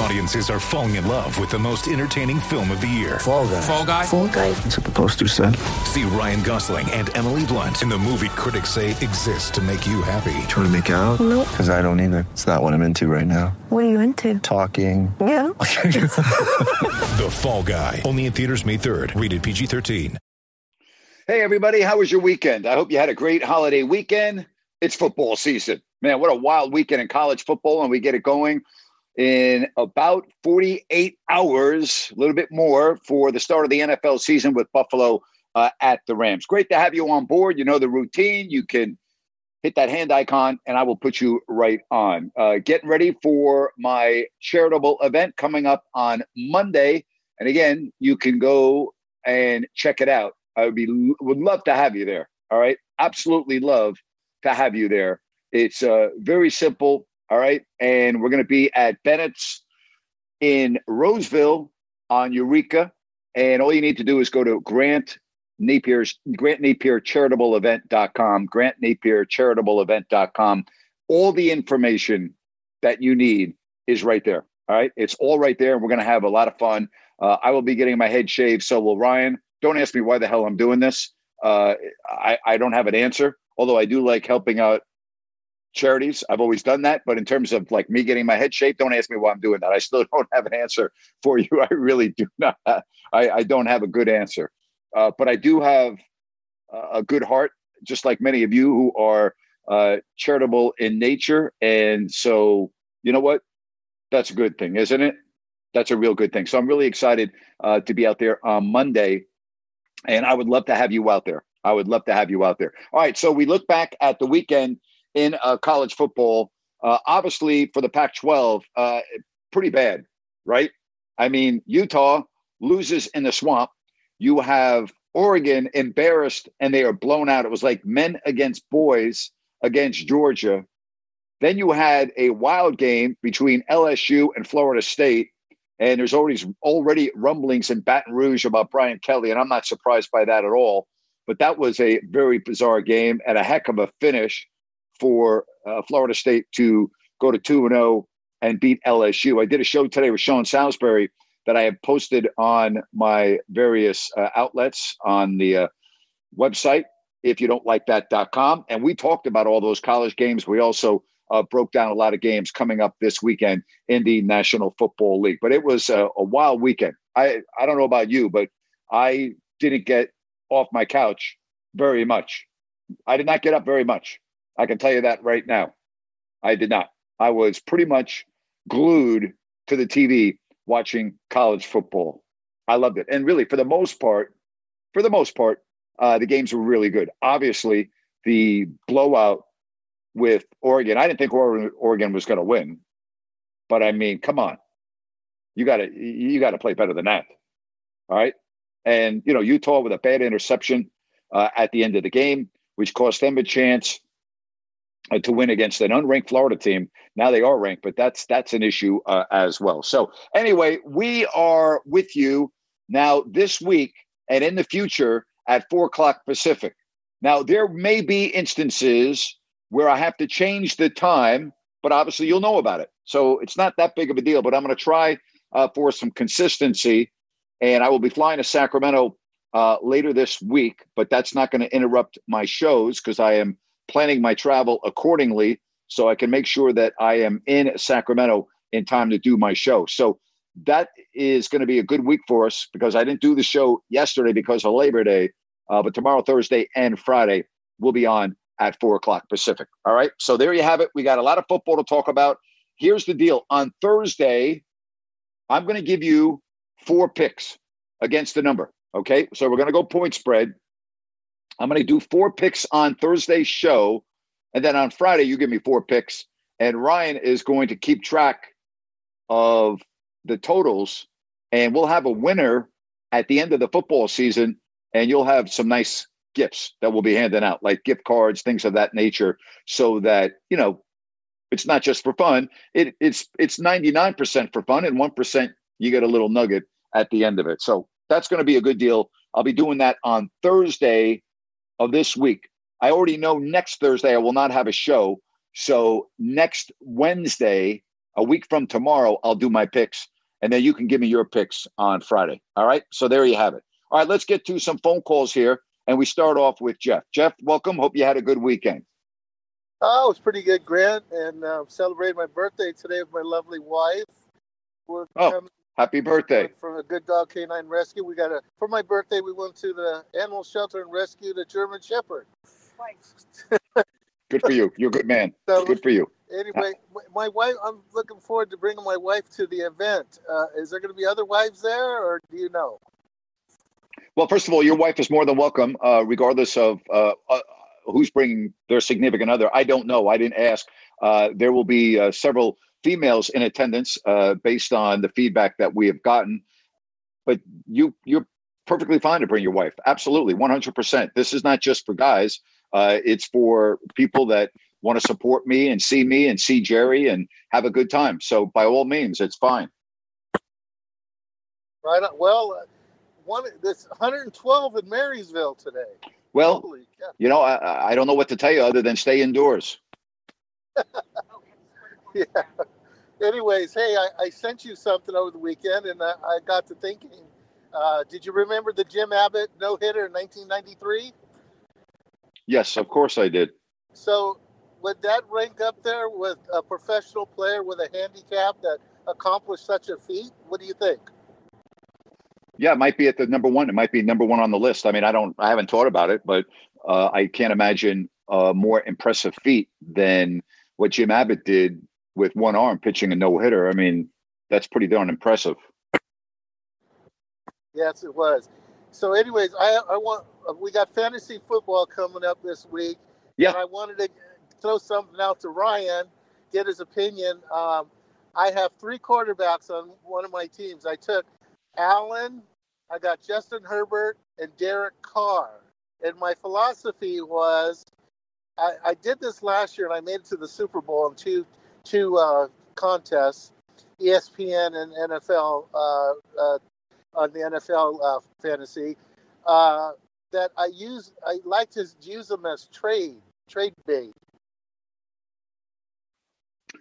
Audiences are falling in love with the most entertaining film of the year. Fall guy. Fall guy. Fall guy. That's what the poster said. See Ryan Gosling and Emily Blunt in the movie critics say exists to make you happy. Trying to make it out? Nope. Because I don't either. It's not what I'm into right now. What are you into? Talking. Yeah. The Fall Guy. Only in theaters May 3rd. Rated PG-13. Hey, everybody, how was your weekend? I hope you had a great holiday weekend. It's football season. Man, what a wild weekend in college football, and we get it going in about 48 hours, a little bit more, for the start of the NFL season with Buffalo uh, at the Rams. Great to have you on board. You know the routine. You can hit that hand icon, and I will put you right on. Uh, getting ready for my charitable event coming up on Monday. And again, you can go and check it out. I would be would love to have you there. All right, absolutely love to have you there. It's uh, very simple. All right, and we're going to be at Bennett's in Roseville on Eureka, and all you need to do is go to Grant Napier's Grant Napier Charitable Event.com, Grant Napier Charitable Event.com. All the information that you need is right there. All right, it's all right there. We're going to have a lot of fun. Uh, I will be getting my head shaved. So will Ryan. Don't ask me why the hell I'm doing this. Uh, I, I don't have an answer, although I do like helping out charities. I've always done that. But in terms of like me getting my head shaped, don't ask me why I'm doing that. I still don't have an answer for you. I really do not. I, I don't have a good answer. Uh, but I do have a good heart, just like many of you who are uh, charitable in nature. And so, you know what? That's a good thing, isn't it? That's a real good thing. So I'm really excited uh, to be out there on Monday. And I would love to have you out there. I would love to have you out there. All right. So we look back at the weekend in uh, college football. Uh, obviously, for the Pac 12, uh, pretty bad, right? I mean, Utah loses in the swamp. You have Oregon embarrassed and they are blown out. It was like men against boys against Georgia. Then you had a wild game between LSU and Florida State. And there's always already rumblings in Baton Rouge about Brian Kelly, and I'm not surprised by that at all. But that was a very bizarre game and a heck of a finish for uh, Florida State to go to 2 and 0 and beat LSU. I did a show today with Sean Salisbury that I have posted on my various uh, outlets on the uh, website, if you don't like that.com. And we talked about all those college games. We also uh, broke down a lot of games coming up this weekend in the National Football League. But it was a, a wild weekend. I, I don't know about you, but I didn't get off my couch very much. I did not get up very much. I can tell you that right now. I did not. I was pretty much glued to the TV watching college football. I loved it. And really, for the most part, for the most part, uh, the games were really good. Obviously, the blowout with Oregon, I didn't think Oregon was going to win, but I mean, come on, you got to you got to play better than that. All right, and you know Utah with a bad interception uh, at the end of the game, which cost them a chance to win against an unranked Florida team. Now they are ranked, but that's that's an issue uh, as well. So anyway, we are with you now this week and in the future at four o'clock Pacific. Now there may be instances where I have to change the time, but obviously you'll know about it. So it's not that big of a deal. But I'm going to try uh, for some consistency, and I will be flying to Sacramento uh, later this week. But that's not going to interrupt my shows because I am planning my travel accordingly so I can make sure that I am in Sacramento in time to do my show. So that is going to be a good week for us because I didn't do the show yesterday because of Labor Day, uh, but tomorrow, Thursday, and Friday we'll be on at four o'clock Pacific. All right. So there you have it. We got a lot of football to talk about. Here's the deal on Thursday, I'm going to give you four picks against the number. Okay. So we're going to go point spread. I'm going to do four picks on Thursday's show. And then on Friday, you give me four picks. And Ryan is going to keep track of the totals. And we'll have a winner at the end of the football season. And you'll have some nice gifts that we'll be handing out, like gift cards, things of that nature, so that, you know, it's not just for fun. It, it's it's 99% for fun and 1% you get a little nugget at the end of it. So that's going to be a good deal. I'll be doing that on Thursday of this week. I already know next Thursday I will not have a show. So next Wednesday, a week from tomorrow, I'll do my picks. And then you can give me your picks on Friday. All right. So there you have it. All right. Let's get to some phone calls here. And we start off with Jeff. Jeff, welcome. Hope you had a good weekend. Oh, it was pretty good, Grant, and uh, celebrated my birthday today with my lovely wife. We're oh, happy birthday! From a Good Dog Canine Rescue, we got a for my birthday. We went to the animal shelter and rescued a German Shepherd. good for you. You're a good man. So, good for you. Anyway, my wife. I'm looking forward to bringing my wife to the event. Uh, is there going to be other wives there, or do you know? Well, first of all, your wife is more than welcome, uh, regardless of uh, uh who's bringing their significant other. I don't know. I didn't ask. Uh, there will be uh, several females in attendance uh, based on the feedback that we have gotten. But you you're perfectly fine to bring your wife. Absolutely, 100%. This is not just for guys. Uh, it's for people that want to support me and see me and see Jerry and have a good time. So by all means, it's fine. Right. Well, one this 112 in Marysville today. Well, you know, I, I don't know what to tell you other than stay indoors. yeah. Anyways, hey, I, I, sent you something over the weekend, and I, I got to thinking. Uh, did you remember the Jim Abbott no hitter in 1993? Yes, of course I did. So, would that rank up there with a professional player with a handicap that accomplished such a feat? What do you think? yeah, it might be at the number one. It might be number one on the list. I mean, I don't, I haven't thought about it, but uh, I can't imagine a more impressive feat than what Jim Abbott did with one arm pitching a no hitter. I mean, that's pretty darn impressive. Yes, it was. So, anyways, I I want we got fantasy football coming up this week. Yeah, I wanted to throw something out to Ryan, get his opinion. Um, I have three quarterbacks on one of my teams. I took Allen, I got Justin Herbert and Derek Carr. And my philosophy was I, I did this last year and I made it to the Super Bowl in two two uh, contests, ESPN and NFL uh, uh, on the NFL uh, fantasy. Uh, that I use, I like to use them as trade trade bait.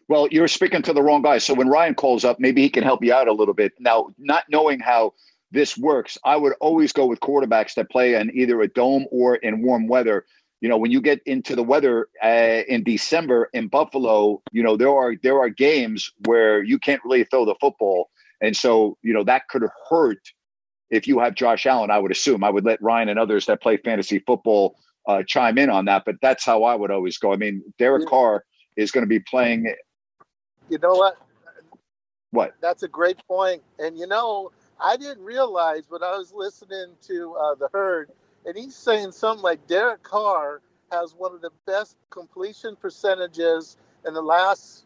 Well, you're speaking to the wrong guy. So when Ryan calls up, maybe he can help you out a little bit. Now, not knowing how this works, I would always go with quarterbacks that play in either a dome or in warm weather. You know, when you get into the weather uh, in December in Buffalo, you know there are there are games where you can't really throw the football, and so you know that could hurt if you have Josh Allen. I would assume I would let Ryan and others that play fantasy football uh, chime in on that, but that's how I would always go. I mean, Derek Carr is going to be playing. You know what? What? That's a great point. And you know, I didn't realize, but I was listening to uh, the herd, and he's saying something like Derek Carr has one of the best completion percentages in the last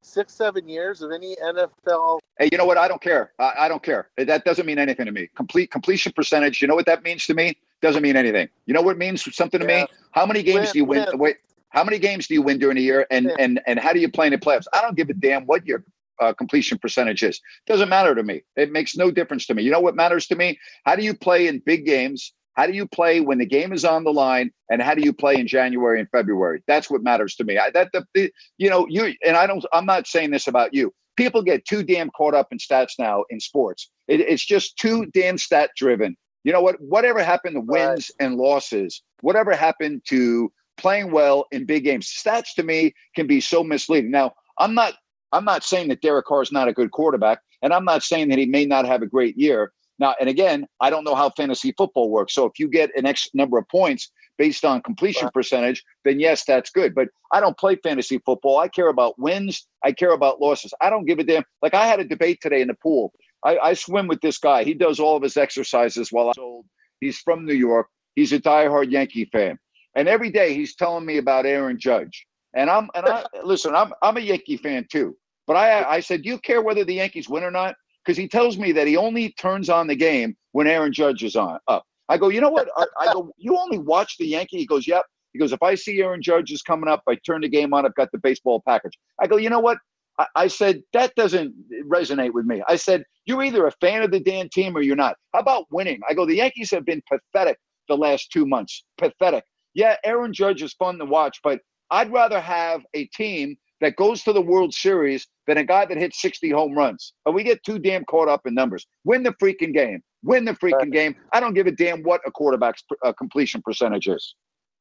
six, seven years of any NFL. Hey, you know what? I don't care. I, I don't care. That doesn't mean anything to me. Complete completion percentage. You know what that means to me? Doesn't mean anything. You know what means something to yeah. me? How many games win, do you win? win? Wait, how many games do you win during a year, and and and how do you play in the playoffs? I don't give a damn what your uh, completion percentage is. Doesn't matter to me. It makes no difference to me. You know what matters to me? How do you play in big games? How do you play when the game is on the line? And how do you play in January and February? That's what matters to me. I, that the, the you know you and I don't. I'm not saying this about you. People get too damn caught up in stats now in sports. It, it's just too damn stat driven. You know what? Whatever happened to wins right. and losses, whatever happened to playing well in big games, stats to me can be so misleading. Now, I'm not I'm not saying that Derek Carr is not a good quarterback, and I'm not saying that he may not have a great year. Now, and again, I don't know how fantasy football works. So if you get an X number of points based on completion percentage, then yes, that's good. But I don't play fantasy football. I care about wins. I care about losses. I don't give a damn. Like I had a debate today in the pool. I, I swim with this guy. He does all of his exercises while I'm old. He's from New York. He's a diehard Yankee fan, and every day he's telling me about Aaron Judge. And I'm and I listen. I'm I'm a Yankee fan too. But I I said, do you care whether the Yankees win or not? Because he tells me that he only turns on the game when Aaron Judge is on up. I go, you know what? I, I go, you only watch the Yankee. He goes, yep. He goes, if I see Aaron Judge is coming up, I turn the game on. I've got the baseball package. I go, you know what? I, I said that doesn't resonate with me. I said you're either a fan of the damn team or you're not. How about winning? I go, the Yankees have been pathetic the last two months. Pathetic. Yeah, Aaron Judge is fun to watch, but I'd rather have a team that goes to the World Series than a guy that hits 60 home runs. And we get too damn caught up in numbers. Win the freaking game. Win the freaking Right. game. I don't give a damn what a quarterback's uh, completion percentage is.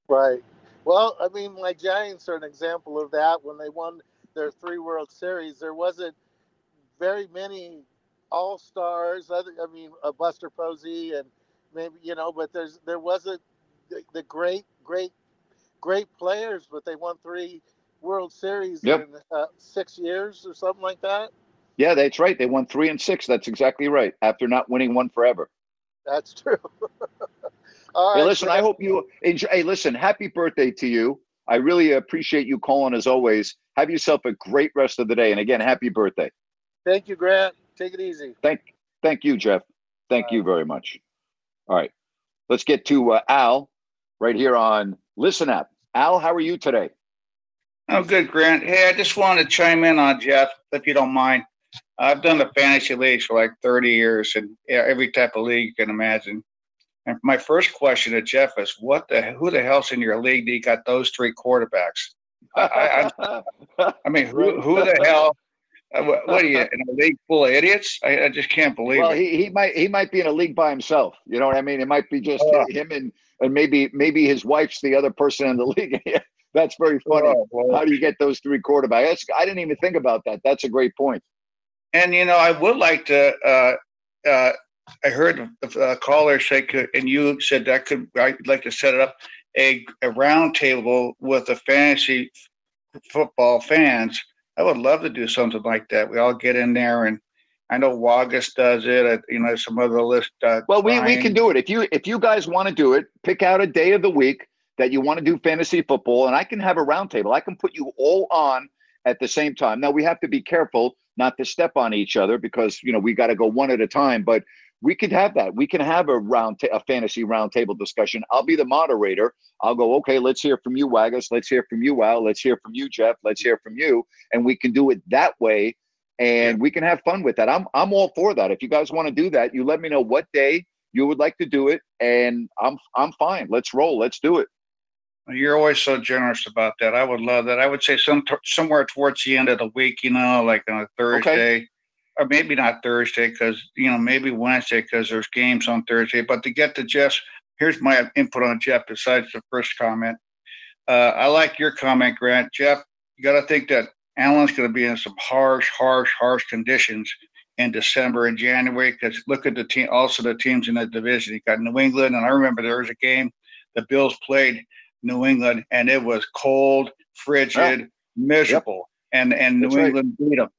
Right. Well, I mean, my Giants are an example of that. When they won their three World Series, there wasn't very many All Stars. I mean, uh, Buster Posey and maybe you know, but there's there wasn't the, the great, great, great players. But they won three World Series Yep. in uh, six years or something like that. Yeah, that's right. They won three and six. That's exactly right. After not winning one forever. That's true. All Hey, right, listen, I hope you enjoy. Hey, listen, happy birthday to you. I really appreciate you calling as always. Have yourself a great rest of the day. And again, happy birthday. Thank you, Grant. Take it easy. Thank, thank you, Jeff. Thank you very much. All right, let's get to uh, Al right here on Listen App. Al, how are you today? Oh, good, Grant. Hey, I just wanted to chime in on Jeff, if you don't mind. I've done the fantasy leagues for like 30 years and every type of league you can imagine. And my first question to Jeff is, what the who the hell's in your league that you got those three quarterbacks? I, I, I mean, who, who the hell? uh, What, what are you in a league full of idiots? I, I just can't believe well, it. he, he might he might be in a league by himself. You know what I mean? It might be just Oh. him and and maybe maybe his wife's the other person in the league. That's very funny. Oh. How do you get those three quarterbacks? That's, I didn't even think about that. That's a great point. And you know, I would like to. Uh, uh, I heard a caller say, could, and you said that could. I'd like to set it up a, a round table with the fantasy football fans. I would love to do something like that. We all get in there, and I know Wagus does it. uh, You know, some other list. Uh, Well, we, we can do it. If you if you guys want to do it, pick out a day of the week that you want to do fantasy football, and I can have a roundtable. I can put you all on at the same time. Now we have to be careful not to step on each other because you know we got to go one at a time. But we could have that. We can have a round ta- a fantasy roundtable discussion. I'll be the moderator. I'll go. Okay, let's hear from you, Waggis. Let's hear from you, Al. Let's hear from you, Jeff. Let's hear from you, and we can do it that way. And we can have fun with that. I'm I'm all for that. If you guys want to do that, you let me know what day you would like to do it, and I'm I'm fine. Let's roll. Let's do it. You're always so generous about that. I would love that. I would say some somewhere towards the end of the week, you know, like on a Thursday, or maybe not Thursday because you know maybe Wednesday because there's games on Thursday. But to get to Jeff's, here's my input on Jeff. Besides the first comment, uh, I like your comment, Grant. Jeff, you got to think that Allen's going to be in some harsh, harsh, harsh conditions in December and January because look at the team. Also, the teams in the division. You got New England, and I remember there was a game the Bills played New England, and it was cold, frigid, miserable, and and New That's right. England beat them.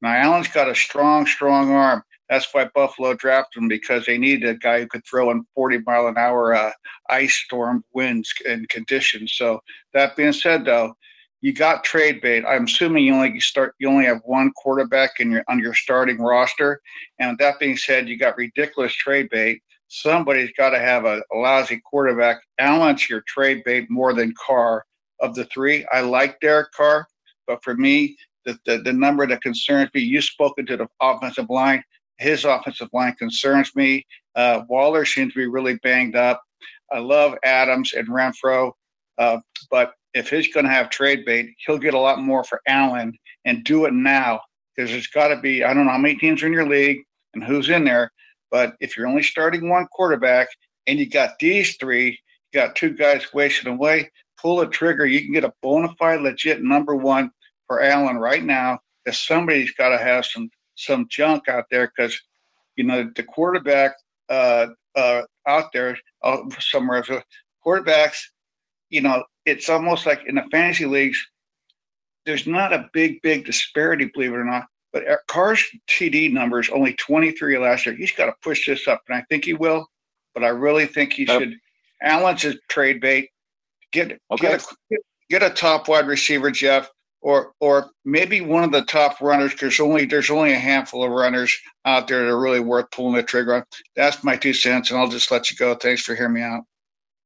Now Allen's got a strong, strong arm. That's why Buffalo drafted him because they needed a guy who could throw in 40 mile an hour uh, ice storm winds and conditions. So that being said, though, you got trade bait. I'm assuming you only start you only have one quarterback in your on your starting roster. And that being said, you got ridiculous trade bait. Somebody's got to have a, a lousy quarterback. Allen's your trade bait more than Carr. Of the three, I like Derek Carr, but for me, the, the, the number that concerns me, you've spoken to the offensive line. His offensive line concerns me. Uh, Waller seems to be really banged up. I love Adams and Renfrow, uh, but if he's going to have trade bait, he'll get a lot more for Allen and do it now because there's got to be, I don't know how many teams are in your league and who's in there, but if you're only starting one quarterback and you got these three, you got two guys wasting away, pull a trigger. You can get a bona fide, legit number one for Allen right now. If somebody's got to have some some junk out there because you know the quarterback uh, uh, out there uh, somewhere. So quarterbacks, you know, it's almost like in the fantasy leagues. There's not a big, big disparity, believe it or not. But uh, Carr's TD number is only 23 last year. He's got to push this up, and I think he will. But I really think he Yep. should Allen's a trade bait. Get Okay. get, a, get a top wide receiver, Jeff, or or maybe one of the top runners. Because only there's only a handful of runners out there that are really worth pulling the trigger on. That's my two cents, and I'll just let you go. Thanks for hearing me out.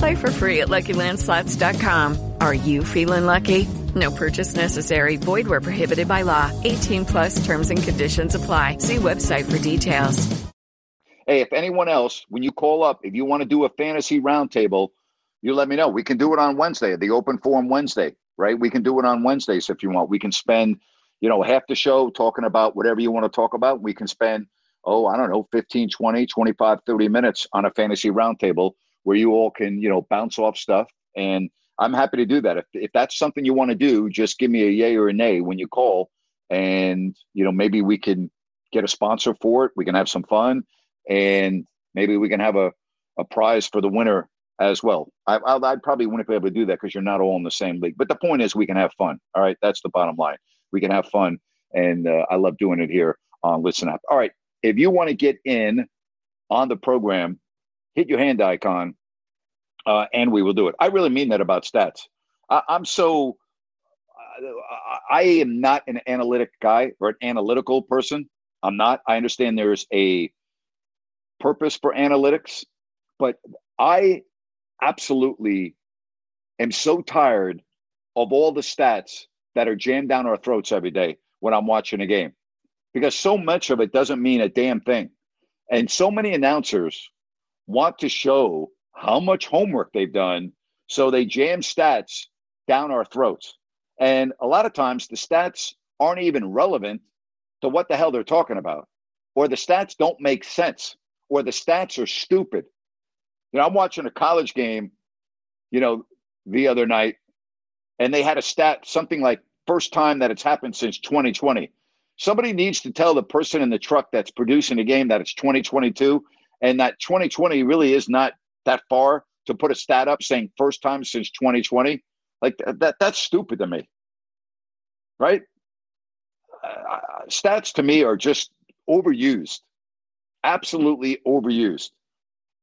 Play for free at LuckyLandSlots.com. Are you feeling lucky? No purchase necessary. Void where prohibited by law. 18 plus terms and conditions apply. See website for details. Hey, if anyone else, when you call up, if you want to do a fantasy roundtable, you let me know. We can do it on Wednesday, the open forum Wednesday, right? We can do it on Wednesdays if you want. We can spend, you know, half the show talking about whatever you want to talk about. We can spend, oh, I don't know, 15, 20, 25, 30 minutes on a fantasy roundtable where you all can, you know, bounce off stuff. And I'm happy to do that. If, if that's something you want to do, just give me a yay or a nay when you call. And, you know, maybe we can get a sponsor for it. We can have some fun. And maybe we can have a, a prize for the winner as well. I, I, I probably wouldn't be able to do that because you're not all in the same league. But the point is, we can have fun. All right. That's the bottom line. We can have fun. And uh, I love doing it here on Listen Up. All right. If you want to get in on the program, hit your hand icon uh, and we will do it. I really mean that about stats. I, I'm so, I am not an analytic guy or an analytical person. I'm not. I understand there's a purpose for analytics, but I absolutely am so tired of all the stats that are jammed down our throats every day when I'm watching a game because so much of it doesn't mean a damn thing. And so many announcers want to show how much homework they've done, so they jam stats down our throats. And a lot of times the stats aren't even relevant to what the hell they're talking about, or the stats don't make sense, or the stats are stupid. You know, I'm watching a college game, you know, the other night, and they had a stat, something like first time that it's happened since 2020. Somebody needs to tell the person in the truck that's producing the game that it's 2022 and that 2020 really is not that far to put a stat up saying first time since 2020. Like that, that's stupid to me. Right? Uh, stats to me are just overused, absolutely overused.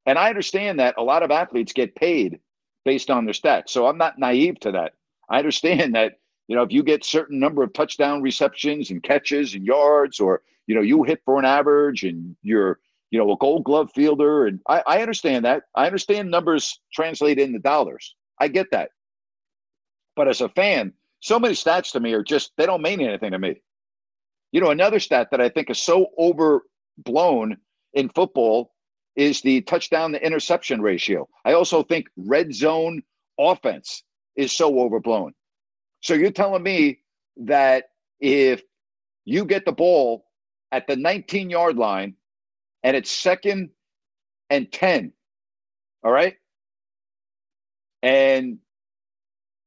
And I understand that a lot of athletes get paid based on their stats. So I'm not naive to that. I understand that, you know, if you get certain number of touchdown receptions and catches and yards, or, you know, you hit for an average and you're, you know, a gold glove fielder. And I, I understand that. I understand numbers translate into dollars. I get that. But as a fan, so many stats to me are just, they don't mean anything to me. You know, another stat that I think is so overblown in football is the touchdown to interception ratio. I also think red zone offense is so overblown. So you're telling me that if you get the ball at the 19 yard line and it's second and 10, all right, and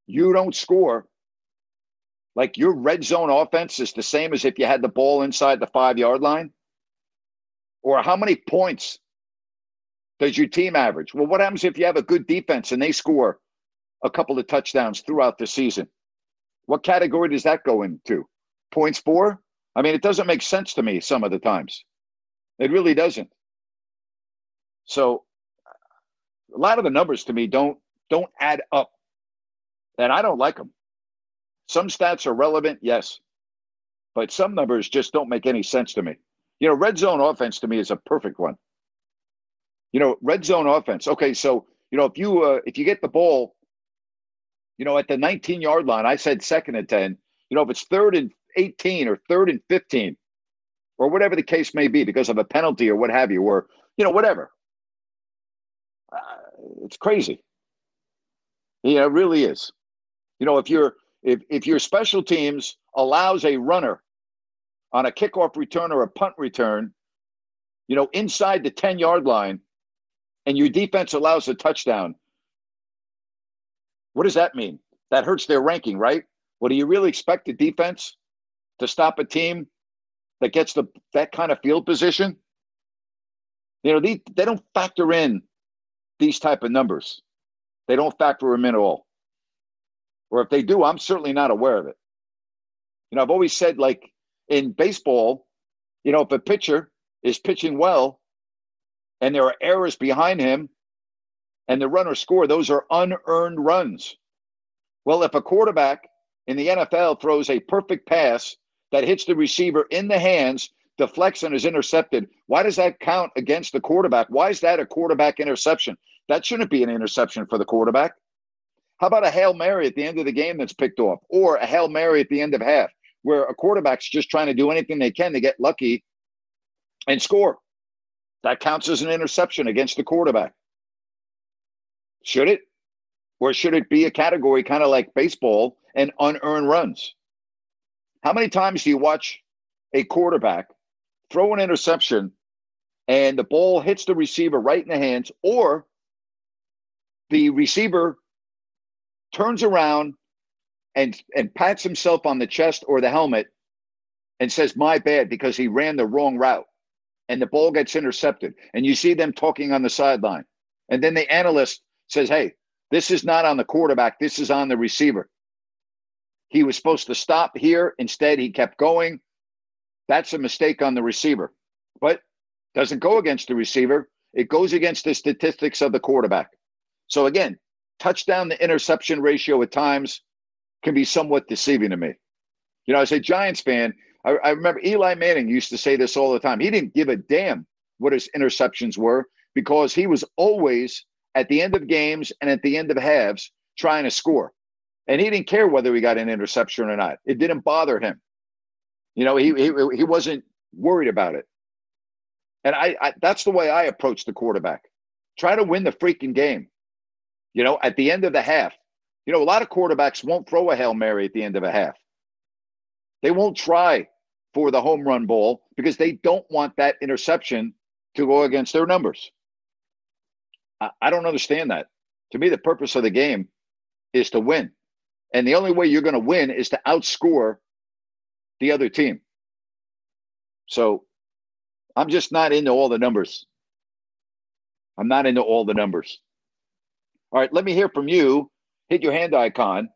you don't score, like your red zone offense is the same as if you had the ball inside the five yard line? Or how many points does your team average? Well, what happens if you have a good defense and they score a couple of touchdowns throughout the season? What category does that go into? Points for? I mean, it doesn't make sense to me some of the times. It really doesn't. So a lot of the numbers to me don't don't add up. And I don't like them. Some stats are relevant, yes. But some numbers just don't make any sense to me. You know, red zone offense to me is a perfect one. You know, red zone offense. Okay, so you know if you uh, if you get the ball, you know at the 19 yard line, I said second and 10. You know if it's third and 18 or third and 15, or whatever the case may be because of a penalty or what have you, or, you know, whatever. Uh, it's crazy. Yeah, it really is. You know, if you're if if your special teams allows a runner on a kickoff return or a punt return, you know, inside the 10 yard line, and your defense allows a touchdown, what does that mean? That hurts their ranking, right? Well, do you really expect the defense to stop a team that gets the that kind of field position? You know, they, they don't factor in these type of numbers. They don't factor them in at all. Or if they do, I'm certainly not aware of it. You know, I've always said, like in baseball, you know, if a pitcher is pitching well and there are errors behind him and the runner score, those are unearned runs. Well, if a quarterback in the NFL throws a perfect pass that hits the receiver in the hands, deflects and is intercepted, why does that count against the quarterback? Why is that a quarterback interception? That shouldn't be an interception for the quarterback. How about a Hail Mary at the end of the game that's picked off, or a Hail Mary at the end of half, where a quarterback's just trying to do anything they can to get lucky and score? That counts as an interception against the quarterback. Should it? Or should it be a category kind of like baseball and unearned runs? How many times do you watch a quarterback throw an interception and the ball hits the receiver right in the hands, or the receiver turns around and and pats himself on the chest or the helmet and says my bad because he ran the wrong route and the ball gets intercepted and you see them talking on the sideline. And then the analyst says hey this is not on the quarterback. This is on the receiver he was supposed to stop here instead he kept going that's a mistake on the receiver but doesn't go against the receiver it goes against the statistics of the quarterback so again touchdown to interception ratio at times can be somewhat deceiving to me. You know, as a Giants fan, I, I, remember Eli Manning used to say this all the time. He didn't give a damn what his interceptions were because he was always at the end of games and at the end of halves trying to score. And he didn't care whether he got an interception or not. It didn't bother him. You know, he he, he wasn't worried about it. And I, I that's the way I approach the quarterback. Try to win the freaking game. You know, at the end of the half, you know, a lot of quarterbacks won't throw a Hail Mary at the end of a half. They won't try for the home run ball because they don't want that interception to go against their numbers. I, I don't understand that. To me, the purpose of the game is to win. And the only way you're going to win is to outscore the other team. So I'm just not into all the numbers. I'm not into all the numbers. All right, let me hear from you. Hit your hand icon,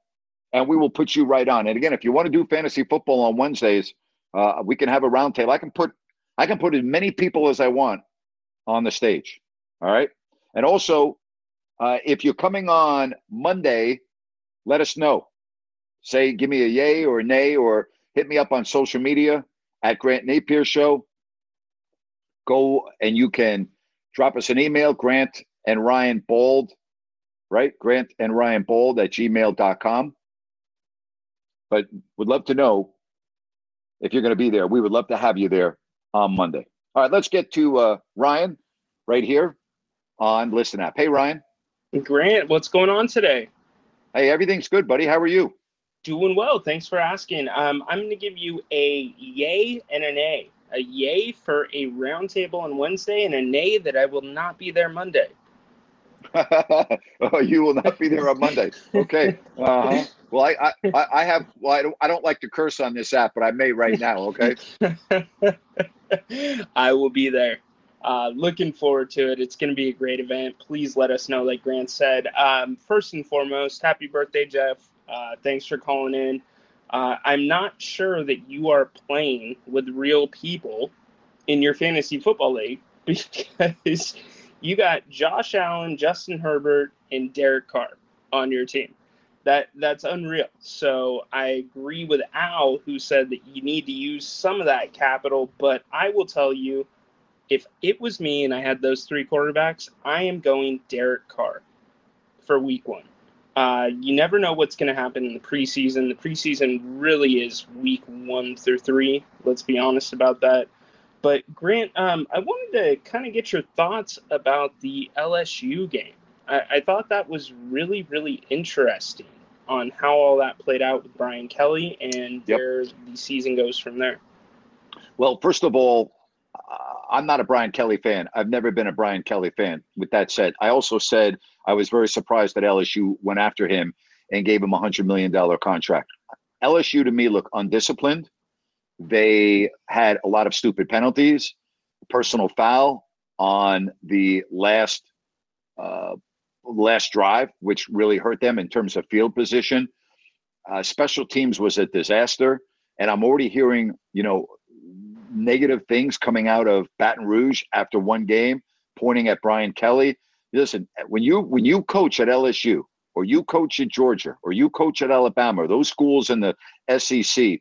and we will put you right on. And again, if you want to do fantasy football on Wednesdays, uh, we can have a roundtable. I can put I can put as many people as I want on the stage. All right, and also uh, if you're coming on Monday, let us know. Say, give me a yay or a nay, or hit me up on social media at Grant Napier Show. Go and you can drop us an email, Grant and Ryan Bald right? Grant and Ryan Bold at gmail.com. But would love to know if you're going to be there. We would love to have you there on Monday. All right, let's get to uh, Ryan right here on Listen App. Hey, Ryan. Grant, what's going on today? Hey, everything's good, buddy. How are you? Doing well. Thanks for asking. Um, I'm going to give you a yay and an A. A yay for a roundtable on Wednesday and a nay that I will not be there Monday. oh, you will not be there on Monday. Okay. Uh-huh. Well, I, I, I have. Well, I don't, I don't like to curse on this app, but I may right now. Okay. I will be there. Uh, looking forward to it. It's going to be a great event. Please let us know, like Grant said. Um, first and foremost, happy birthday, Jeff. Uh, thanks for calling in. Uh, I'm not sure that you are playing with real people in your fantasy football league because you got Josh Allen, Justin Herbert, and Derek Carr on your team. That that's unreal. So I agree with Al, who said that you need to use some of that capital. But I will tell you, if it was me and I had those three quarterbacks, I am going Derek Carr for Week One. Uh, you never know what's going to happen in the preseason. The preseason really is Week One through three. Let's be honest about that. But Grant, um, I wanted to kind of get your thoughts about the LSU game. I, I thought that was really, really interesting on how all that played out with Brian Kelly and Yep. where the season goes from there. Well, first of all, I'm not a Brian Kelly fan. I've never been a Brian Kelly fan. With that said, I also said I was very surprised that LSU went after him and gave him a $100 million contract. LSU to me look undisciplined. They had a lot of stupid penalties, personal foul on the last uh, last drive, which really hurt them in terms of field position. Uh, special teams was a disaster, and I'm already hearing, you know, negative things coming out of Baton Rouge after one game, pointing at Brian Kelly. Listen, when you when you coach at LSU or you coach at Georgia or you coach at Alabama, those schools in the SEC,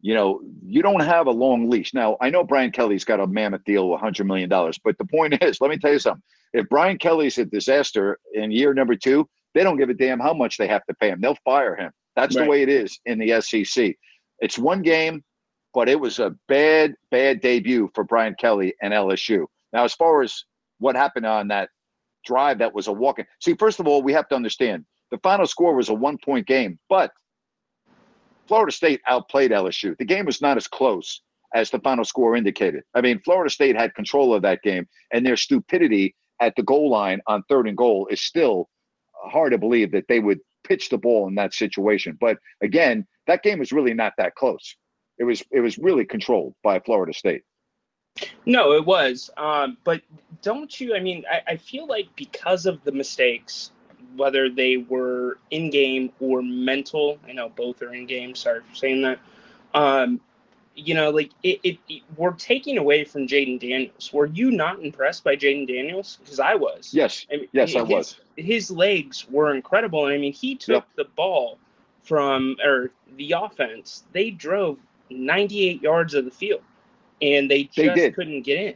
you know, you don't have a long leash. Now, I know Brian Kelly's got a mammoth deal, $100 million, but the point is, let me tell you something. If Brian Kelly's a disaster in year number two, they don't give a damn how much they have to pay him. They'll fire him. That's Right. the way it is in the SEC. It's one game, but it was a bad, bad debut for Brian Kelly and LSU. Now, as far as what happened on that drive, that was a walk in. See, first of all, we have to understand the final score was a one point game, but Florida State outplayed LSU. The game was not as close as the final score indicated. I mean, Florida State had control of that game, and their stupidity at the goal line on third and goal is still hard to believe that they would pitch the ball in that situation. But again, that game was really not that close. It was it was really controlled by Florida State. No, it was. Um, but don't you? I mean, I, I feel like because of the mistakes, whether they were in game or mental, I know both are in game. Sorry for saying that. Um, you know, like it, it, it- we're taking away from Jayden Daniels. Were you not impressed by Jayden Daniels? Because I was. Yes, I mean, yes, I was. His legs were incredible, and I mean, he took the ball from or the offense. They drove 98 yards of the field, and they They just did. couldn't get in.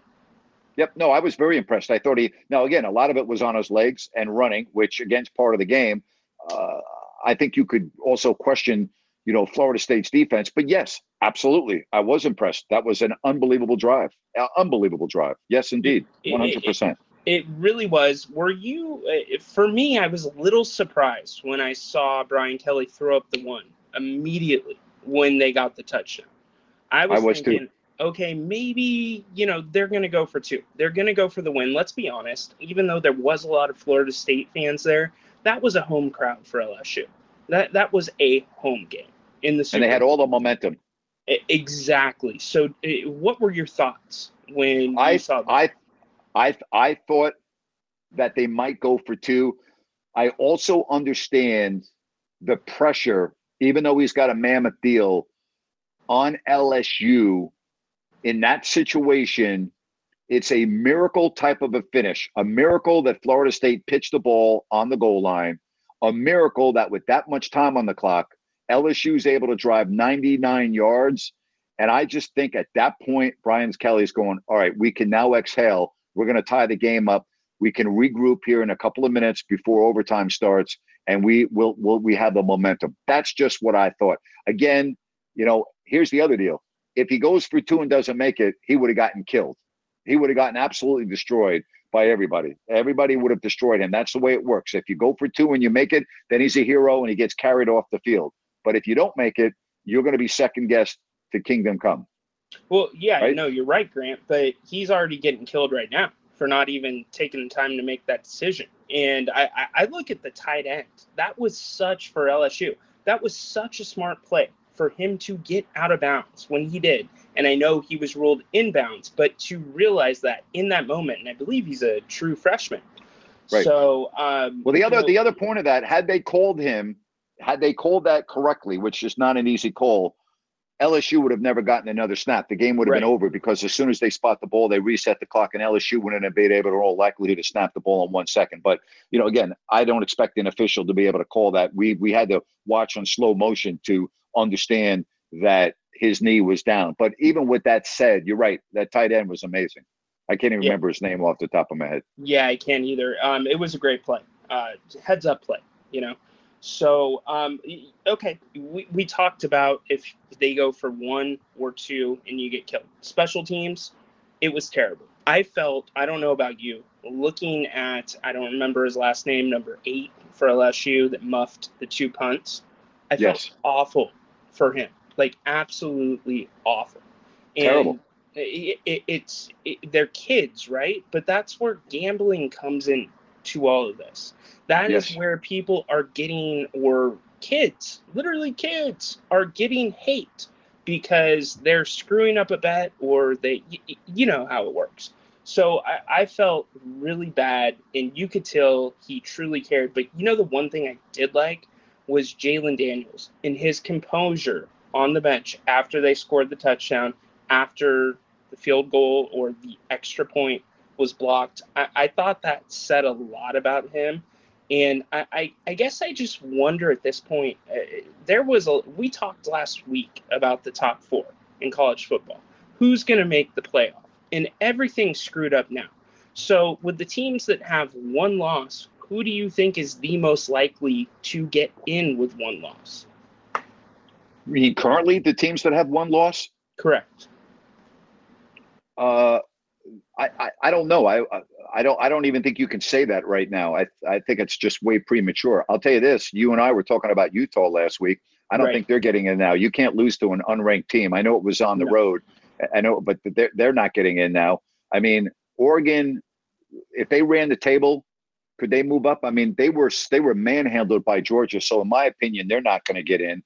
Yep. No, I was very impressed. I thought he. Now again, a lot of it was on his legs and running, which against part of the game. Uh, I think you could also question, you know, Florida State's defense. But yes, absolutely, I was impressed. That was an unbelievable drive. Uh, unbelievable drive. Yes, indeed, It- one hundred percent. It really was. Were you? uh, For me, I was a little surprised when I saw Brian Kelly throw up the one immediately when they got the touchdown. I was, I was too. thinking, okay, maybe you know they're going to go for two. They're going to go for the win. Let's be honest. Even though there was a lot of Florida State fans there, that was a home crowd for LSU. That that was a home game in the Super And they had all the momentum. Exactly. So, uh, what were your thoughts when you I saw that? I I I thought that they might go for two. I also understand the pressure, even though he's got a mammoth deal on LSU in that situation. It's a miracle type of a finish, a miracle that Florida State pitched the ball on the goal line, a miracle that with that much time on the clock, LSU LSU's able to drive 99 yards. And I just think at that point, Brian Kelly's going, all right, we can now exhale. We're going to tie the game up. We can regroup here in a couple of minutes before overtime starts, and we will will we have the momentum. That's just what I thought. Again, you know, here's the other deal. If he goes for two and doesn't make it, he would have gotten killed. He would have gotten absolutely destroyed by everybody. Everybody would have destroyed him. That's the way it works. If you go for two and you make it, then he's a hero and he gets carried off the field. But if you don't make it, you're going to be second guessed to kingdom come. Well, yeah, Right? no, you're right, Grant, but he's already getting killed right now for not even taking the time to make that decision. And I, I, I look at the tight end. That was such for LSU. That was such a smart play for him to get out of bounds when he did. And I know he was ruled inbounds, but to realize that in that moment, and I believe he's a true freshman. Right. So, um, Well, the other you know, the other point of that, had they called him, had they called that correctly, which is not an easy call, LSU would have never gotten another snap. The game would have been over because as soon as they spot the ball, they reset the clock, and LSU wouldn't have been able to all likely to snap the ball in one second. But you know, again, I don't expect an official to be able to call that. We we had to watch on slow motion to understand that his knee was down. But even with that said, you're right. That tight end was amazing. I can't even Yeah. remember his name off the top of my head. Yeah, I can't either. Um, it was a great play. Uh, heads up play, you know. So, um, okay, we, we talked about if they go for one or two and you get killed. Special teams, it was terrible. I felt, I don't know about you, looking at, I don't remember his last name, number eight for LSU that muffed the two punts. I Yes. felt awful for him, like absolutely awful. And Terrible. It, it, it's it, they're kids, right? But that's where gambling comes in to all of this. That is Yes. where people are getting, or kids, literally kids, are getting hate because they're screwing up a bet or they, you know how it works. So I, I felt really bad, and you could tell he truly cared. But you know, the one thing I did like was Jayden Daniels and his composure on the bench after they scored the touchdown, after the field goal or the extra point was blocked. I, I thought that said a lot about him. And I, I, I guess I just wonder at this point. Uh, there was a we talked last week about the top four in college football. Who's going to make the playoff? And everything's screwed up now. So with the teams that have one loss, who do you think is the most likely to get in with one loss? Mean, currently the teams that have one loss, Correct. uh, I, I, I don't know. I, I- I don't I don't even think you can say that right now. I I think it's just way premature. I'll tell you this. You and I were talking about Utah last week. I don't Right. think they're getting in now. You can't lose to an unranked team. I know it was on the No. road. I know, but they're they're not getting in now. I mean, Oregon, if they ran the table, could they move up? I mean, they were they were manhandled by Georgia. So in my opinion, they're not going to get in.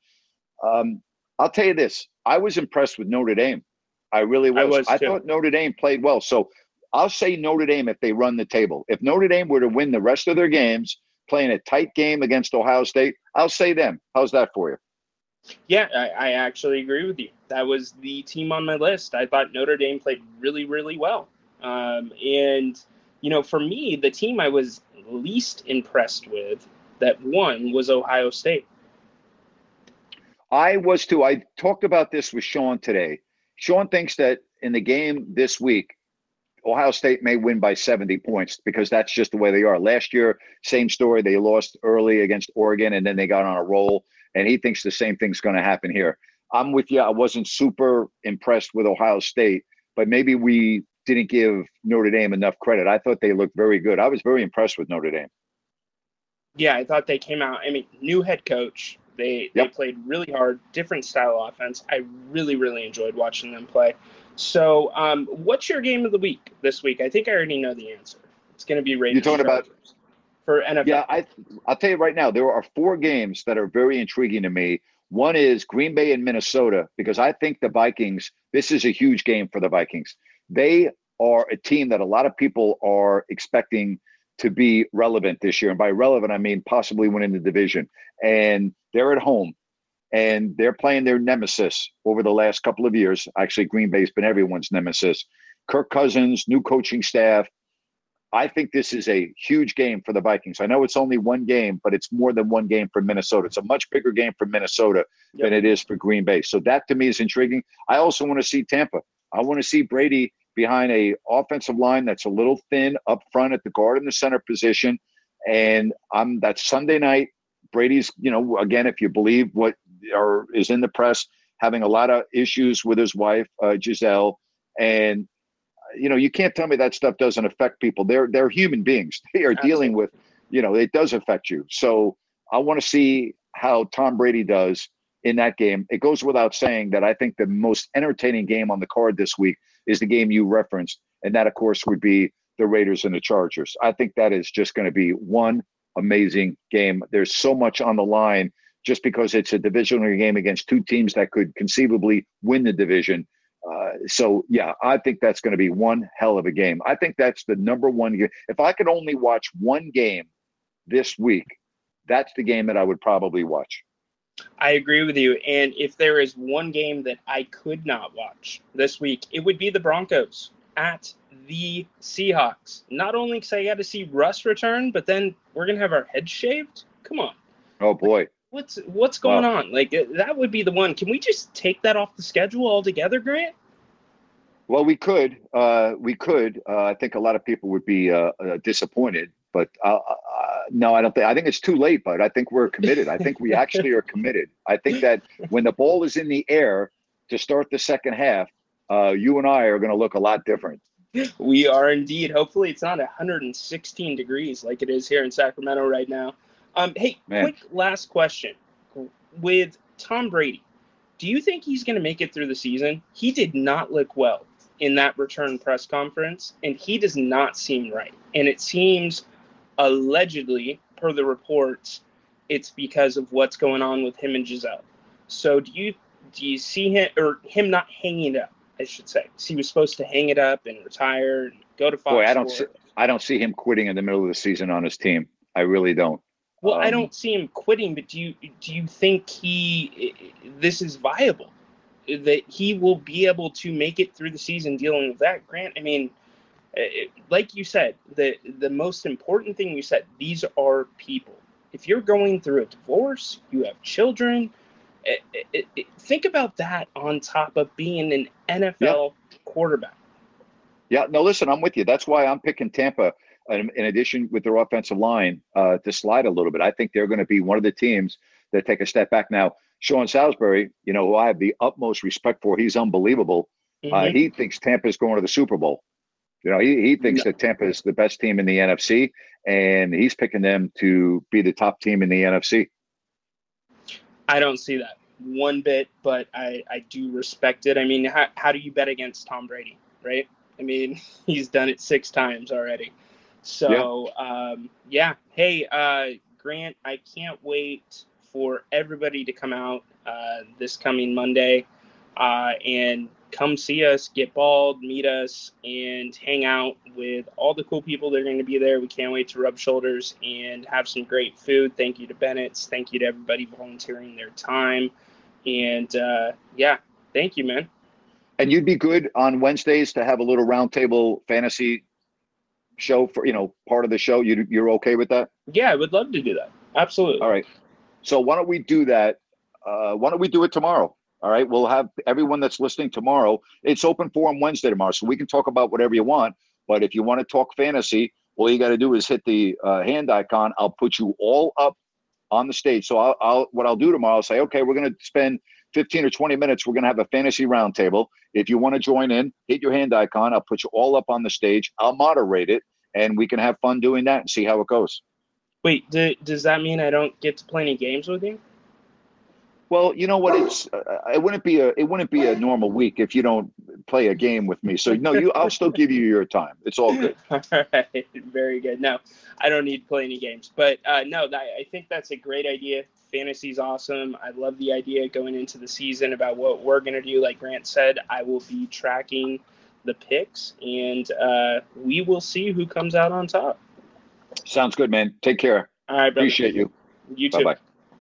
Um, I'll tell you this. I was impressed with Notre Dame. I really was. I was, too. thought Notre Dame played well. So I'll say Notre Dame if they run the table. If Notre Dame were to win the rest of their games, playing a tight game against Ohio State, I'll say them. How's that for you? Yeah, I, I actually agree with you. That was the team on my list. I thought Notre Dame played really, really well. Um, and, you know, for me, the team I was least impressed with that won was Ohio State. I was too. I talked about this with Sean today. Sean thinks that in the game this week, Ohio State may win by 70 points because that's just the way they are. Last year, same story. They lost early against Oregon and then they got on a roll. And he thinks the same thing's going to happen here. I'm with you. I wasn't super impressed with Ohio State, but maybe we didn't give Notre Dame enough credit. I thought they looked very good. I was very impressed with Notre Dame. Yeah, I thought they came out. I mean, new head coach. They they played really hard, different style offense. I really, really enjoyed watching them play. So, um, what's your game of the week this week? I think I already know the answer. It's going to be Raiders. talking about- for NFL. Yeah, I I'll tell you right now, there are four games that are very intriguing to me. One is Green Bay and Minnesota because I think the Vikings. This is a huge game for the Vikings. They are a team that a lot of people are expecting to be relevant this year, and by relevant I mean possibly winning the division. And they're at home, and they're playing their nemesis over the last couple of years. Actually, Green Bay's been everyone's nemesis. Kirk Cousins, new coaching staff. I think this is a huge game for the Vikings. I know it's only one game, but it's more than one game for Minnesota. It's a much bigger game for Minnesota than it is for Green Bay. So that to me is intriguing. I also want to see Tampa. I want to see Brady behind a offensive line that's a little thin up front at the guard and the center position. And I'm that's Sunday night. Brady's, you know, again, if you believe what or is in the press, having a lot of issues with his wife, uh, Gisele, and you know, you can't tell me that stuff doesn't affect people. They're they're human beings. They are dealing with, you know, it does affect you. So I want to see how Tom Brady does in that game. It goes without saying that I think the most entertaining game on the card this week is the game you referenced, and that of course would be the Raiders and the Chargers. I think that is just going to be one amazing game. There's so much on the line just because it's a divisional game against two teams that could conceivably win the division. Uh, so yeah, I think that's going to be one hell of a game. I think that's the number one game. If I could only watch one game this week, that's the game that I would probably watch. I agree with you. And if there is one game that I could not watch this week, it would be the Broncos at the Seahawks. Not only because I got to see Russ return, but then we're gonna have our heads shaved. Come on, Oh boy. what's what's going on? Like uh, that would be the one. Can we just take that off the schedule altogether, Grant? Well, we could. Uh, we could. Uh, I think a lot of people would be uh, uh, disappointed, but no, I don't think. I think it's too late. But I think we're committed. I think we actually are committed. I think that when the ball is in the air to start the second half, uh, you and I are going to look a lot different. We are indeed. Hopefully, it's not 116 degrees like it is here in Sacramento right now. Um, hey, Man. quick last question. With Tom Brady, do you think he's going to make it through the season? He did not look well in that return press conference, and he does not seem right. And it seems allegedly, per the reports, it's because of what's going on with him and Gisele. So do you do you see him or him not hanging it up? I should say, He was supposed to hang it up and retire and go to Fox. Boy, I don't see, I don't see him quitting in the middle of the season on his team. I really don't. Well, I Um, don't see him quitting, but do you do you think he this is viable? That he will be able to make it through the season dealing with that, Grant? I mean, it- like you said, the the most important thing you said, these are people. If you're going through a divorce, you have children. eh, eh, eh, think about that on top of being an NFL quarterback. Yeah, no, listen, I'm with you. That's why I'm picking Tampa. In, in addition, with their offensive line, uh, to slide a little bit, I think they're going to be one of the teams that take a step back. Now, Sean Salisbury, you know, who I have the utmost respect for, he's unbelievable. Uh, Mhm. he thinks Tampa's going to the Super Bowl. You know, he, he thinks that Tampa is the best team in the NFC, and he's picking them to be the top team in the NFC. I don't see that one bit, but I, I do respect it. I mean, how, how do you bet against Tom Brady, right? I mean, he's done it six times already. So, um, yeah. Hey, uh, Grant, I can't wait for everybody to come out uh, this coming Monday uh, and come see us, get bald, meet us, and hang out with all the cool people that are going to be there. We can't wait to rub shoulders and have some great food. Thank you to Bennett's. Thank you to everybody volunteering their time. And uh, yeah, thank you, man. And you'd be good on Wednesdays to have a little roundtable fantasy show for you know part of the show. You you're okay with that? Yeah, I would love to do that. Absolutely. All right. So why don't we do that? Uh, why don't we do it tomorrow? All right. We'll have everyone that's listening tomorrow. It's open forum Wednesday tomorrow, so we can talk about whatever you want. But if you want to talk fantasy, all you got to do is hit the uh, hand icon. I'll put you all up on the stage. So I'll, I'll what I'll do tomorrow. I'll say, okay, we're going to spend 15 or 20 minutes. We're going to have a fantasy roundtable. If you want to join in, hit your hand icon. I'll put you all up on the stage. I'll moderate it, and we can have fun doing that and see how it goes. Wait, do, does that mean I don't get to play any games with you? Well, you know what? It's uh, it wouldn't be a it wouldn't be a normal week if you don't play a game with me. So no, you I'll still give you your time. It's all good. All right, very good. No, I don't need to play any games, but uh, no, I think that's a great idea. Fantasy's awesome. I love the idea going into the season about what we're gonna do. Like Grant said, I will be tracking the picks, and uh, we will see who comes out on top. Sounds good, man. Take care. All right, brother. Appreciate you. You too. Bye bye.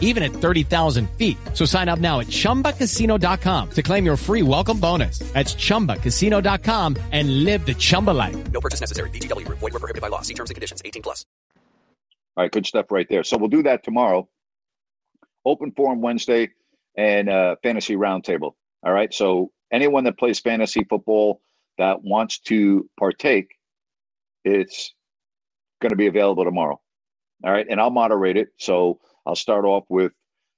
even at 30,000 feet. So sign up now at ChumbaCasino.com to claim your free welcome bonus. That's ChumbaCasino.com and live the Chumba life. No purchase necessary. VGW Group. Void were prohibited by law. See terms and conditions. 18 plus. All right, good stuff right there. So we'll do that tomorrow. Open forum Wednesday and uh, fantasy roundtable. All right. So anyone that plays fantasy football that wants to partake, it's going to be available tomorrow. All right. And I'll moderate it. So I'll start off with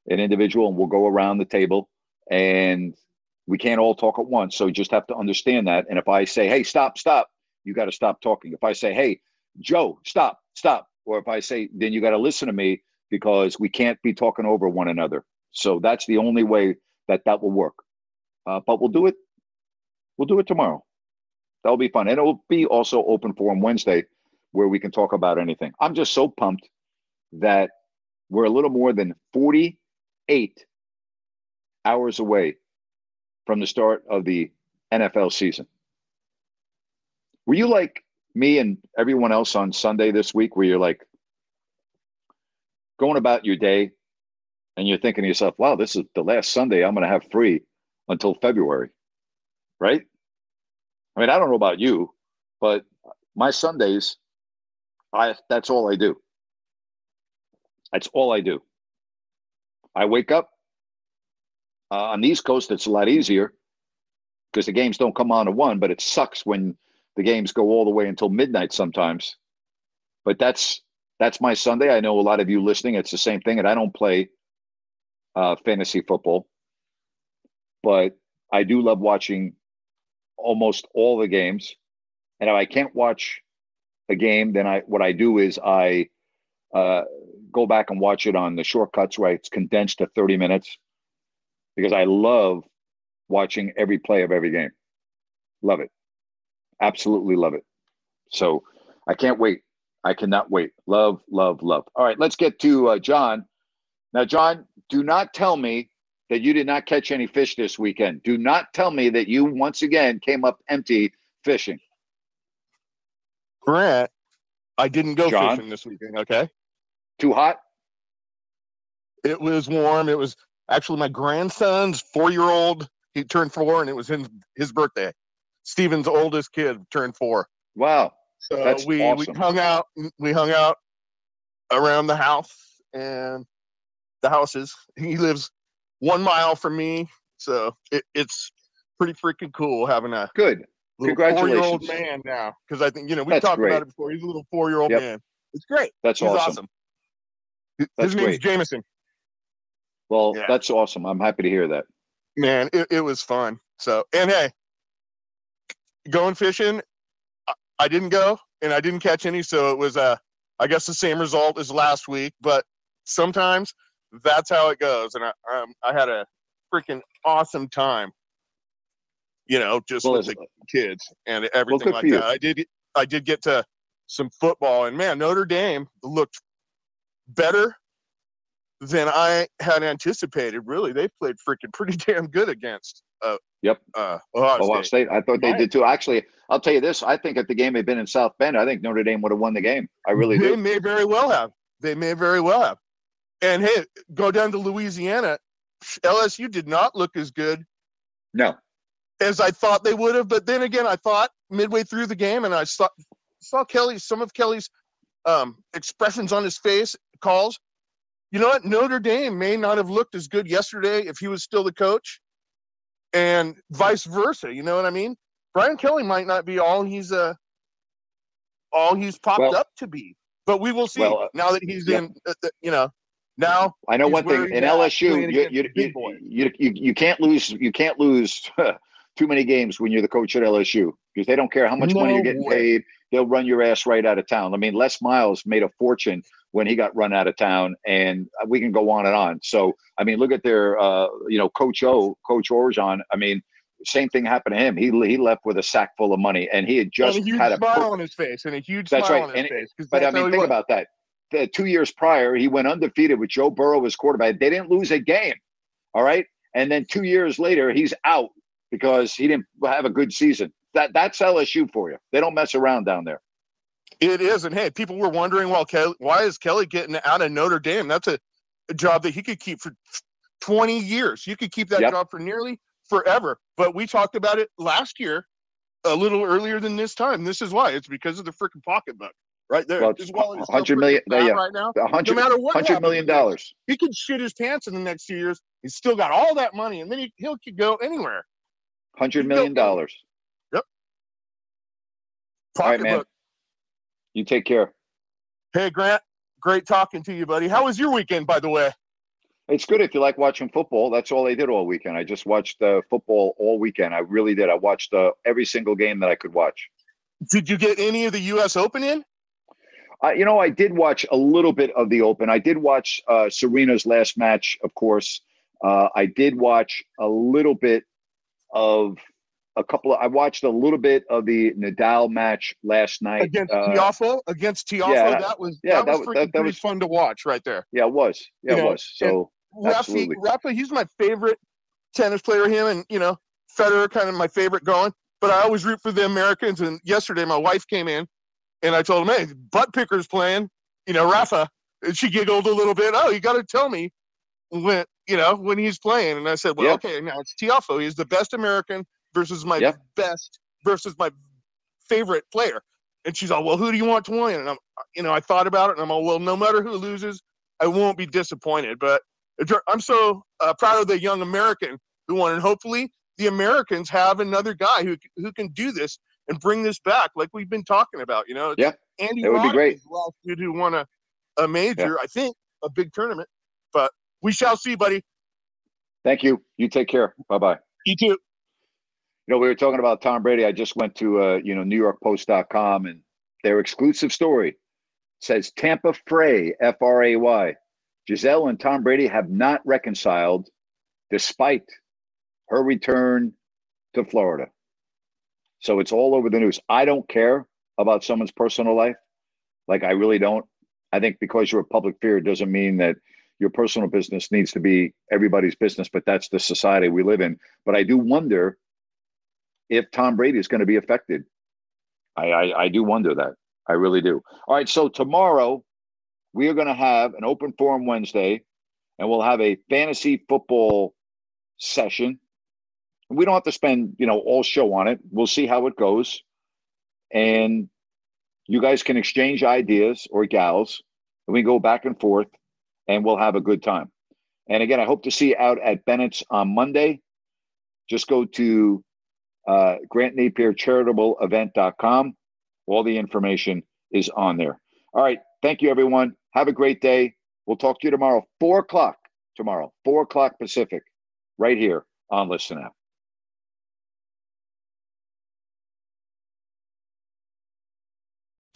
an individual and we'll go around the table and we can't all talk at once. So you just have to understand that. And if I say, hey, stop, stop, you got to stop talking. If I say, hey, Joe, stop, stop. Or if I say, then you got to listen to me because we can't be talking over one another. So that's the only way that that will work. Uh, but we'll do it. We'll do it tomorrow. That'll be fun. And it will be also open forum Wednesday where we can talk about anything. I'm just so pumped that we're a little more than 48 hours away from the start of the NFL season. Were you like me and everyone else on Sunday this week, where you're like going about your day and you're thinking to yourself, wow, this is the last Sunday I'm going to have free until February, right? I mean, I don't know about you, but my Sundays, I that's all I do. That's all I do. I wake up uh, on the East Coast. It's a lot easier because the games don't come on at one, but it sucks when the games go all the way until midnight sometimes. But that's that's my Sunday. I know a lot of you listening. It's the same thing, and I don't play uh, fantasy football, but I do love watching almost all the games. And if I can't watch a game, then I what I do is I uh, go back and watch it on the shortcuts where it's condensed to 30 minutes because I love watching every play of every game. Love it. Absolutely love it. So I can't wait. I cannot wait. Love, love, love. All right, let's get to uh, John. Now, John, do not tell me that you did not catch any fish this weekend. Do not tell me that you once again came up empty fishing. Grant, I didn't go John? fishing this weekend, okay? Too hot? It was warm. It was actually my grandson's four year old. He turned four and it was his, his birthday. Steven's oldest kid turned four. Wow. So That's we, awesome. we hung out we hung out around the house and the houses. He lives one mile from me. So it, it's pretty freaking cool having a Good. little four year old man now. Because I think, you know, we talked great. about it before. He's a little four year old Yep. man. It's great. That's He's awesome. awesome. His That's name's great. Jameson. Well, Yeah. that's awesome. I'm happy to hear that. man it, it was fun so and hey going fishing I, I didn't go and i didn't catch any so it was uh i guess the same result as last week but sometimes that's how it goes and i um, i had a freaking awesome time you know just Well, with the kids and everything good like you. that i did i did get to some football and man notre dame looked better than I had anticipated. Really, they played freaking pretty damn good against. Uh, Yep. uh, Ohio Ohio State. State. I thought they Right. did too. Actually, I'll tell you this. I think if the game had been in South Bend, I think Notre Dame would have won the game. I really They do. may very well have. They may very well have. And hey, go down to Louisiana. LSU did not look as good No. as I thought they would have. But then again, I thought midway through the game, and I saw saw Kelly some of Kelly's um, expressions on his face, calls. You know what? Notre Dame may not have looked as good yesterday if he was still the coach, and vice versa. You know what I mean? Brian Kelly might not be all he's uh all he's popped Well- up to be, but we will see Well, uh, now that he's yep. in. Uh, you know, now I know one thing in LSU, you you, you, you you you can't lose you can't lose too many games when you're the coach at LSU because they don't care how much money you're getting way. paid. They'll run your ass right out of town. I mean, Les Miles made a fortune when he got run out of town, and we can go on and on. So, I mean, look at their, uh, you know, Coach O, Coach Orgeron. I mean, same thing happened to him. He he left with a sack full of money, and he had just and a huge had a smile on his face and a huge That's smile right. on his And- face. But I mean, think was. about that. The two years prior, he went undefeated with Joe Burrow as quarterback. They didn't lose a game. All right. And then two years later, he's out because he didn't have a good season. That that's LSU for you. They don't mess around down there. It is, and hey, people were wondering, well, Kelly, why is Kelly getting out of Notre Dame? That's a, a job that he could keep for 20 years. You could keep that Yep. job for nearly forever. But we talked about it last year, a little earlier than this time. This is why. It's because of the freaking pocketbook right there. Well, As well as hundred million, yeah, right now. no matter what hundred million dollars. he could shit his pants in the next few years. He's still got all that money, and then he he'll could go anywhere. Hundred million dollars. Yep. All right, man. Pocketbook. You take care. Hey, Grant, great talking to you, buddy. How was your weekend, by the way? It's good if you like watching football. That's all I did all weekend. I just watched uh, football all weekend. I really did. I watched uh, every single game that I could watch. Did you get any of the U.S. Open in? Uh, you know, I did watch a little bit of the Open. I did watch uh, Serena's last match, of course. Uh, I did watch a little bit of a couple of. I watched a little bit of the Nadal match last night. against Uh, Tiafoe. Against Tiafoe, yeah, that was yeah, that was that- freaking that- that was- fun to watch right there. Yeah, it was. Yeah, You it know, was. So Rafa, Rafa, he's my favorite tennis player. Him and you know Federer, kind of my favorite going. But I always root for the Americans. And yesterday, my wife came in, and I told him, "Hey, butt picker's playing." You know, Rafa. And she giggled a little bit. Oh, you got to tell me when you know when he's playing. And I said, "Well, Yeah. okay, now it's Tiafoe. He's the best American versus my Yeah. best versus my favorite player." And she's all, "Well, who do you want to win?" And I'm, you know, I thought about it, and I'm all, "Well, no matter who loses, I won't be disappointed." But I'm so uh, proud of the young American who won, and hopefully the Americans have another guy who who can do this and bring this back, like we've been talking about. You know, Yeah, Andy that would be great. last dude who won a, a major, I think, a big tournament. But we shall see, buddy. Thank you. You take care. Bye bye. You too. You know, we were talking about Tom Brady. I just went to uh, you know NewYorkPost.com and their exclusive story says Tampa Fray F R A Y. Gisele and Tom Brady have not reconciled despite her return to Florida. So it's all over the news. I don't care about someone's personal life. Like I really don't. I think because you're a public figure doesn't mean that your personal business needs to be everybody's business, but that's the society we live in. But I do wonder if Tom Brady is going to be affected. I, I, I do wonder that. I really do. All right. So tomorrow we are going to have an open forum Wednesday and we'll have a fantasy football session. We don't have to spend, you know, all show on it. We'll see how it goes. And you guys can exchange ideas or gals and we go back and forth and we'll have a good time. And again, I hope to see you out at Bennett's on Monday. Just go to uh, Grant Napier Charitable Event.com. All the information is on there. All right. Thank you, everyone. Have a great day. We'll talk to you tomorrow, four o'clock tomorrow, four o'clock Pacific, right here on Listen Up.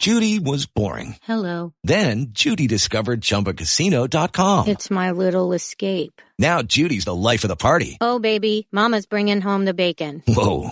Judy was boring. Hello. Then Judy discovered ChumbaCasino.com. It's my little escape. Now Judy's the life of the party. Oh, baby, Mama's bringing home the bacon. Whoa,